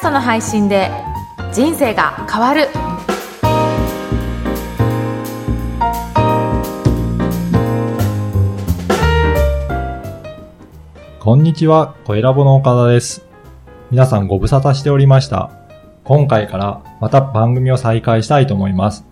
ストの配信で人生が変わるこんにちは、声ラボの岡田です。皆さんご無沙汰しておりました。今回からまた番組を再開したいと思います。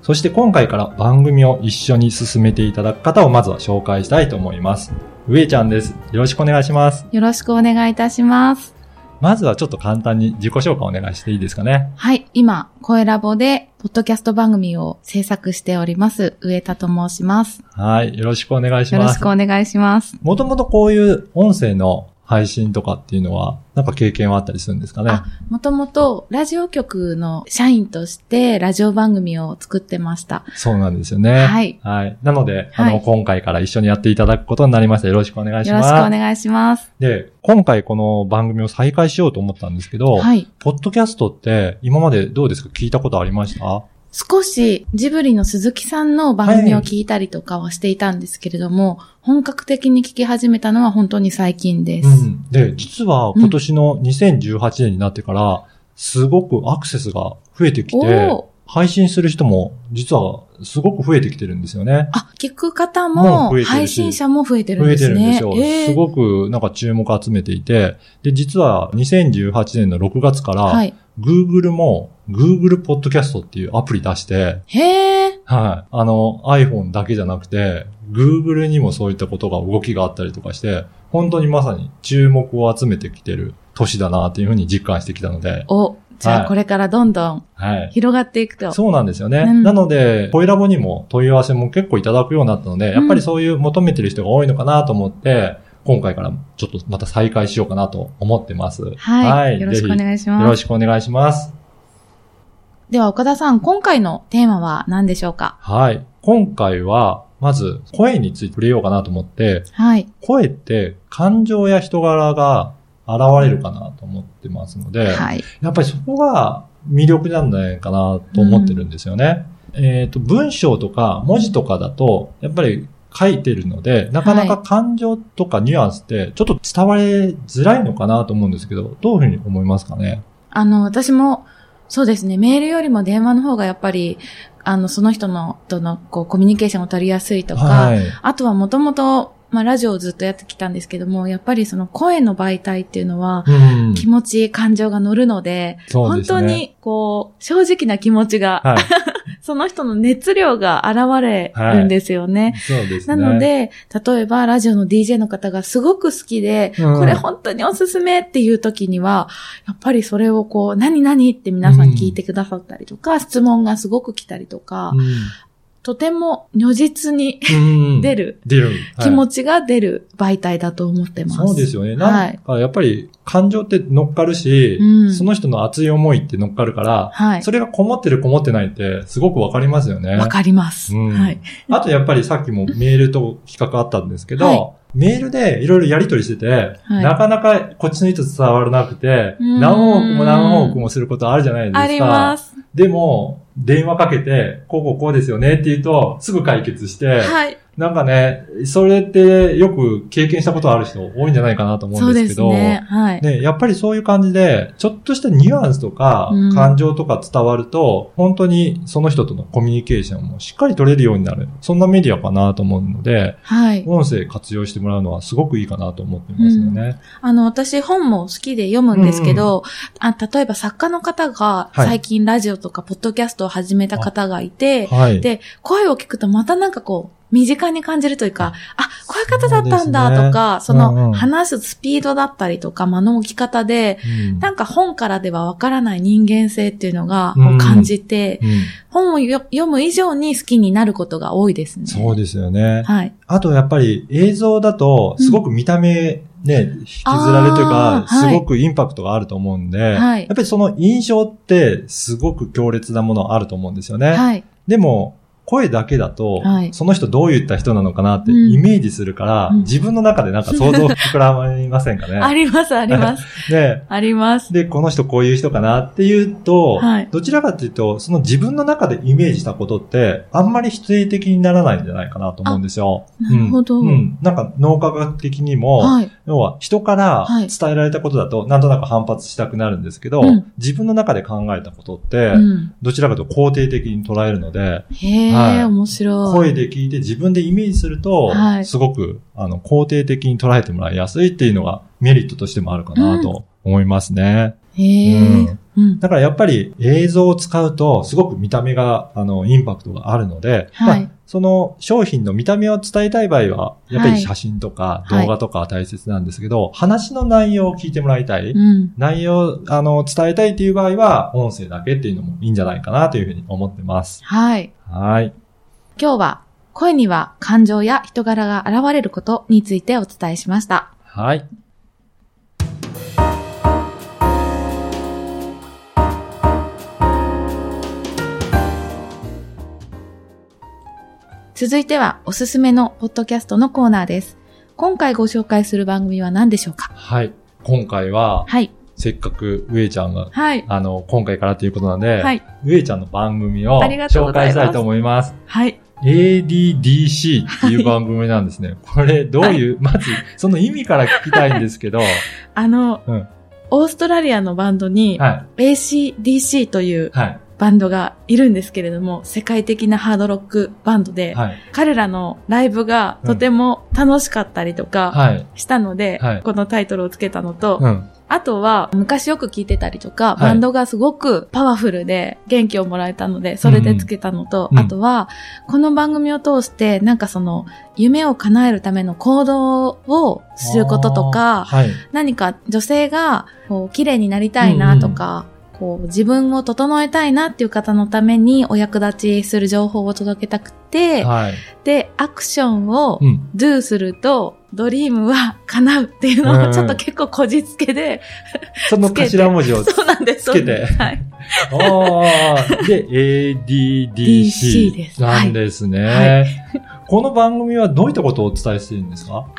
そして今回から番組を一緒に進めていただく方をまずは紹介したいと思います。上ちゃんです。よろしくお願いします。よろしくお願いいたしますまずはちょっと簡単に自己紹介お願いしていいですかね？はい今声ラボでポッドキャスト番組を制作しております上田と申しますはい。よろしくお願いしよろします。くお願いしますもともとこういう音声の配信とかっていうのは、なんか経験はあったりするんですかね？あもともとラジオ局の社員としてラジオ番組を作ってましたそうなんですよね。はい。はい。なので、あの、はい今回から一緒にやっていただくことになりました。よろしくお願いしよろます。しくお願いしますで、今回この番組を再開しようと思ったんですけど、はいポッドキャストって今までどうですか？聞いたことありました？少しジブリの鈴木さんの番組を聞いたりとかはしていたんですけれども、本格的に聞き始めたのは本当に最近です。うん。で、実は今年の2018年になってから、すごくアクセスが増えてきておー、配信する人も実はすごく増えてきてるんですよね。あ、聞く方も配信者も増えてるん増えですね。てるんですよ。えーすごくなんか注目集めていて、で、実は2018年の6月から、はい。Google も Google Podcast っていうアプリ出して、へえ。はい。あの iPhone だけじゃなくて、Google にもそういったことが動きがあったりとかして、本当にまさに注目を集めてきてる年だなっていうふうに実感してきたので、お、じゃはいあこれからどんどんはい。広がっていくと。そうなんですよね。うんなので、声ラボにも問い合わせも結構いただくようになったので、やっぱりそういう求めてる人が多いのかなと思って、今回からちょっとまた再開しようかなと思ってます。はい。よろしくおぜ願いしひよろます。しくお願いします。では岡田さん、今回のテーマは何でしょうか？はい。今回は、まず、声について触れようかなと思って、はい。声って感情や人柄が現れるかなと思ってますので、はい。やっぱりそこが魅力なんじゃないかなと思ってるんですよね。えっ、と、文章とか文字とかだと、やっぱり書いてるので、なかなか感情とかニュアンスってちょっと伝わりづらいのかなと思うんですけど、どういうふうに思いますかね？あの、私も、そうですね、メールよりも電話の方がやっぱり、あの、その人の、との、こう、コミュニケーションを取りやすいとか、はい。あとはもともと、まあ、ラジオをずっとやってきたんですけども、やっぱりその声の媒体っていうのは、うん。気持ち、感情が乗るので、ですね当に、こう、正直な気持ちが、はい。その人の熱量が現れるんですよね。そうですね。なの、で、例えばラジオの DJ の方がすごく好きで、うんこれ本当におすすめっていう時には、やっぱりそれをこう、何々って皆さん聞いてくださったりとか、質問がすごく来たりとか、とても如実にうん。出る、出る。気持ちちが出る媒体だと思ってます。そうですよね。はい。なんか、やっぱり感情って乗っかるし、うんその人の熱い思いって乗っかるから、はいそれがこもってるこもってないってすごくわかりますよね。わかります。うんはい。あとやっぱりさっきもメールと比較あったんですけど、はいメールでいろいろやり取りしてて、はいなかなかこっちの意図伝わらなくて、うん何往復も何往復もすることあるじゃないですか。あります。でも、電話かけて、こうこうこうですよねって言うと、すぐ解決して、はい。なんかね、それってよく経験したことある人多いんじゃないかなと思そううんですですけど、ね。はい。ね、やっぱりそういう感じで、ちょっとしたニュアンスとかうん、感情とか伝わると、本当にその人とのコミュニケーションもしっかり取れるようになる。そんなメディアかなと思うので、はい。音声活用してもらうのはすごくいいかなと思ってますよね。あの、私本も好きで読むんですけど、あ例えば作家の方がはい最近ラジオとかポッドキャストを始めた方がいて、はい。で、声を聞くとまたなんかこう、身近に感じるというか、あ、こういう方だったんだとか、そうんうんの話すスピードだったりとか、間の置き方で、うんなんか本からではわからない人間性っていうのがう感じて、うん本をよ読む以上に好きになることが多いですね。そうですよね。はい。あとやっぱり映像だと、すごく見た目ね、引きずられるというか、すごくインパクトがあると思うんで、はいやっぱりその印象ってすごく強烈なものあると思うんですよね。はい。でも、声だけだと、はいその人どういった人なのかなってうんイメージするから、うん自分の中でなんか想像 膨らみませんかね。あります、あります。で、あります。で、この人こういう人かなっていうと、はいどちらかというと、その自分の中でイメージしたことって、あんまり否定的にならないんじゃないかなと思うんですよ。なるほどうん。うんなんか脳科学的にも、はい。要は人からはい伝えられたことだと、なんとなく反発したくなるんですけど、うん自分の中で考えたことって、うん。どちらかと肯定的に捉えるので、へえ、はい面白い。声で聞いて自分でイメージすると、はいすごくあの肯定的に捉えてもらいやすいっていうのがメリットとしてもあるかなと思いますね。うんうん。だからやっぱり映像を使うとすごく見た目があのインパクトがあるので、はいまあその商品の見た目を伝えたい場合は、やっぱり写真とかはい動画とかは大切なんですけど、話の内容を聞いてもらいたい。うん。内容、あの、伝えたいっていう場合は、音声だけっていうのもいいんじゃないかなというふうに思ってます。はい。はい。今日は、声には感情や人柄が現れることについてお伝えしました。はい。続いては、おすすめのポッドキャストのコーナーです。今回ご紹介する番組は何でしょうか？はい。今回は、はい。せっかく上ちゃんが、はい。あの、今回からということなので、はい。上ちゃんの番組をありがとうご紹ざいます介したいと思います。はい。ADDC っていう番組なんですね。これ、どういう、まず、その意味から聞きたいんですけど、あの、うんオーストラリアのバンドに、は ACDC というい。はい。バンドがいるんですけれども、世界的なハードロックバンドで、はい。彼らのライブがとても楽しかったりとかはい。したので、はいこのタイトルをつけたのと、うん。あとは昔よく聞いてたりとか、いバンドがすごくパワフルで元気をもらえたので、それでつけたのと、うんあとは、この番組を通して、なんかその、夢を叶えるための行動をすることとあか、ーはい。何か女性が、こう、綺麗になりたいなとか、こう、自分を整えたいなっていう方のためにお役立ちする情報を届けたくて、はい。で、アクションをうん。do すると、ドリームは叶うっていうのうんうんをちょっと結構こじつけで、その頭文字をそうなんです。つけてはい。ああ、で、ADDC DC ですなんですね。はいこの番組はどういったことをお伝えしているんですか、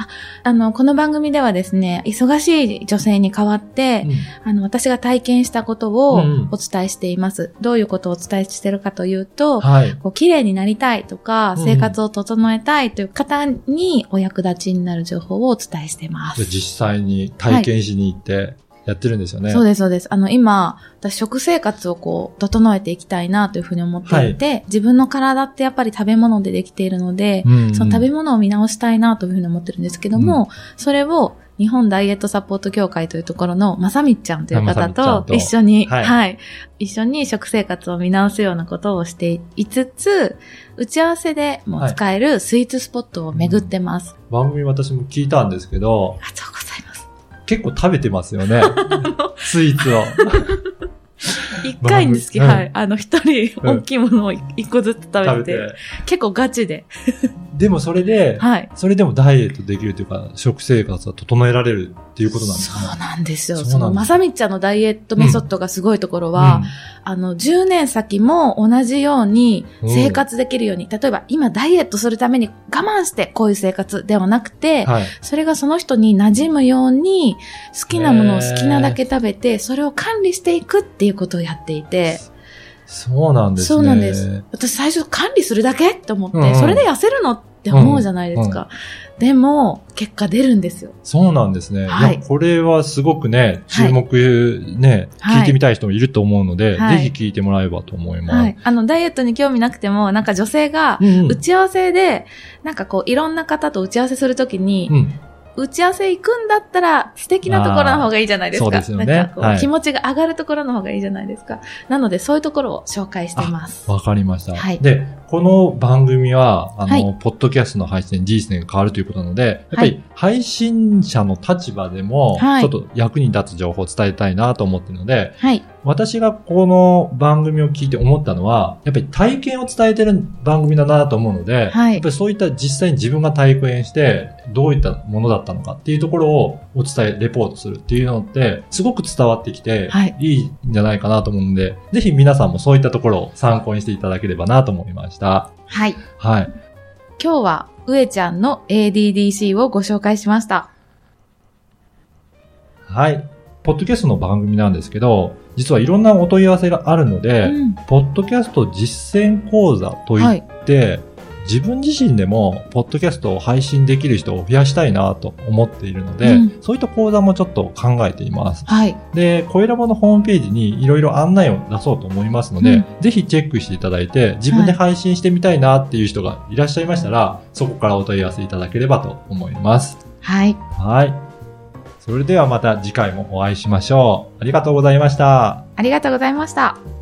あの、この番組ではですね、忙しい女性に代わって、あの、私が体験したことをうんうんお伝えしています。どういうことをお伝えしているかというと、はい。こう綺麗になりたいとか、うん生活を整えたいという方にお役立ちになる情報をお伝えしています。実際に体験しに行ってやってるんですよね。そうです、そうです。あの、今、私、食生活をこう、整えていきたいなというふうに思っていて、自分の体ってやっぱり食べ物でできているので、うんうんその食べ物を見直したいなというふうに思ってるんですけども、それを、日本ダイエットサポート協会というところのまさみっちゃんという方とと一緒に、ははいい、一緒に食生活を見直すようなことをしていつつ、打ち合わせでも使えるスイーツスポットを巡ってます。番組私も聞いたんですけど、ありがとうございます。結構食べてますよね。スイーツを。一回につき、うんはい、あの、一人うん大きいものを一個ずつ食べて。結構ガチで、でもそれで、はい。それでもダイエットできるというか、食生活は整えられるっていうことなんですね。そうなんですよ。その、まさみっちゃんのダイエットメソッドがすごいところは、あの、10年先も同じように生活できるように、例えば今ダイエットするために我慢してこういう生活ではなくて、はい。それがその人に馴染むように、好きなものを好きなだけ食べて、それを管理していくっていうことをやっていて、そうなんですね。そうなんです。私最初管理するだけって思って、うんうんそれで痩せるのって思うじゃないですか。でも、結果出るんですよ。そうなんですね。はいいやこれはすごくね、注はい目、ね、はい聞いてみたい人もいると思うので、はいぜひ聞いてもらえばと思います。はい。あの、ダイエットに興味なくても、なんか女性が、うんうん打ち合わせで、なんかこう、いろんな方と打ち合わせするときに、うん。打ち合わせ行くんだったら素敵なところの方がいいじゃないですか。そうですよねなんかこう、はい気持ちが上がるところの方がいいじゃないですか。なので、そういうところを紹介してます。わかりました。はいで、この番組は、あの、はい。ポッドキャストの配信で事実年が変わるということなので、やっぱりはい。配信者の立場でも、はい。ちょっと役に立つ情報を伝えたいなと思っているので、はい。私がこの番組を聞いて思ったのは、やっぱり体験を伝えてる番組だなと思うので、はい。やっぱりそういった実際に自分が体験して、どういったものだったのかっていうところをお伝え、レポートするっていうのって、すごく伝わってきて、はい。いいんじゃないかなと思うので、ぜひ皆さんもそういったところを参考にしていただければなと思いました。した。はい。はい。今日は、上ちゃんの ADDC をご紹介しました。はい。ポッドキャストの番組なんですけど、実はいろんなお問い合わせがあるので、うん。ポッドキャスト実践講座といって、自分自身でも、ポッドキャストを配信できる人を増やしたいなと思っているので、うんそういった講座もちょっと考えています。はい。で、声ラボのホームページにいろいろ案内を出そうと思いますので、うんぜひチェックしていただいて、自分で配信してみたいなっていう人がいらっしゃいましたら、そこからお問い合わせいただければと思います。はい。はい。それではまた次回もお会いしましょう。ありがとうございました。ありがとうございました。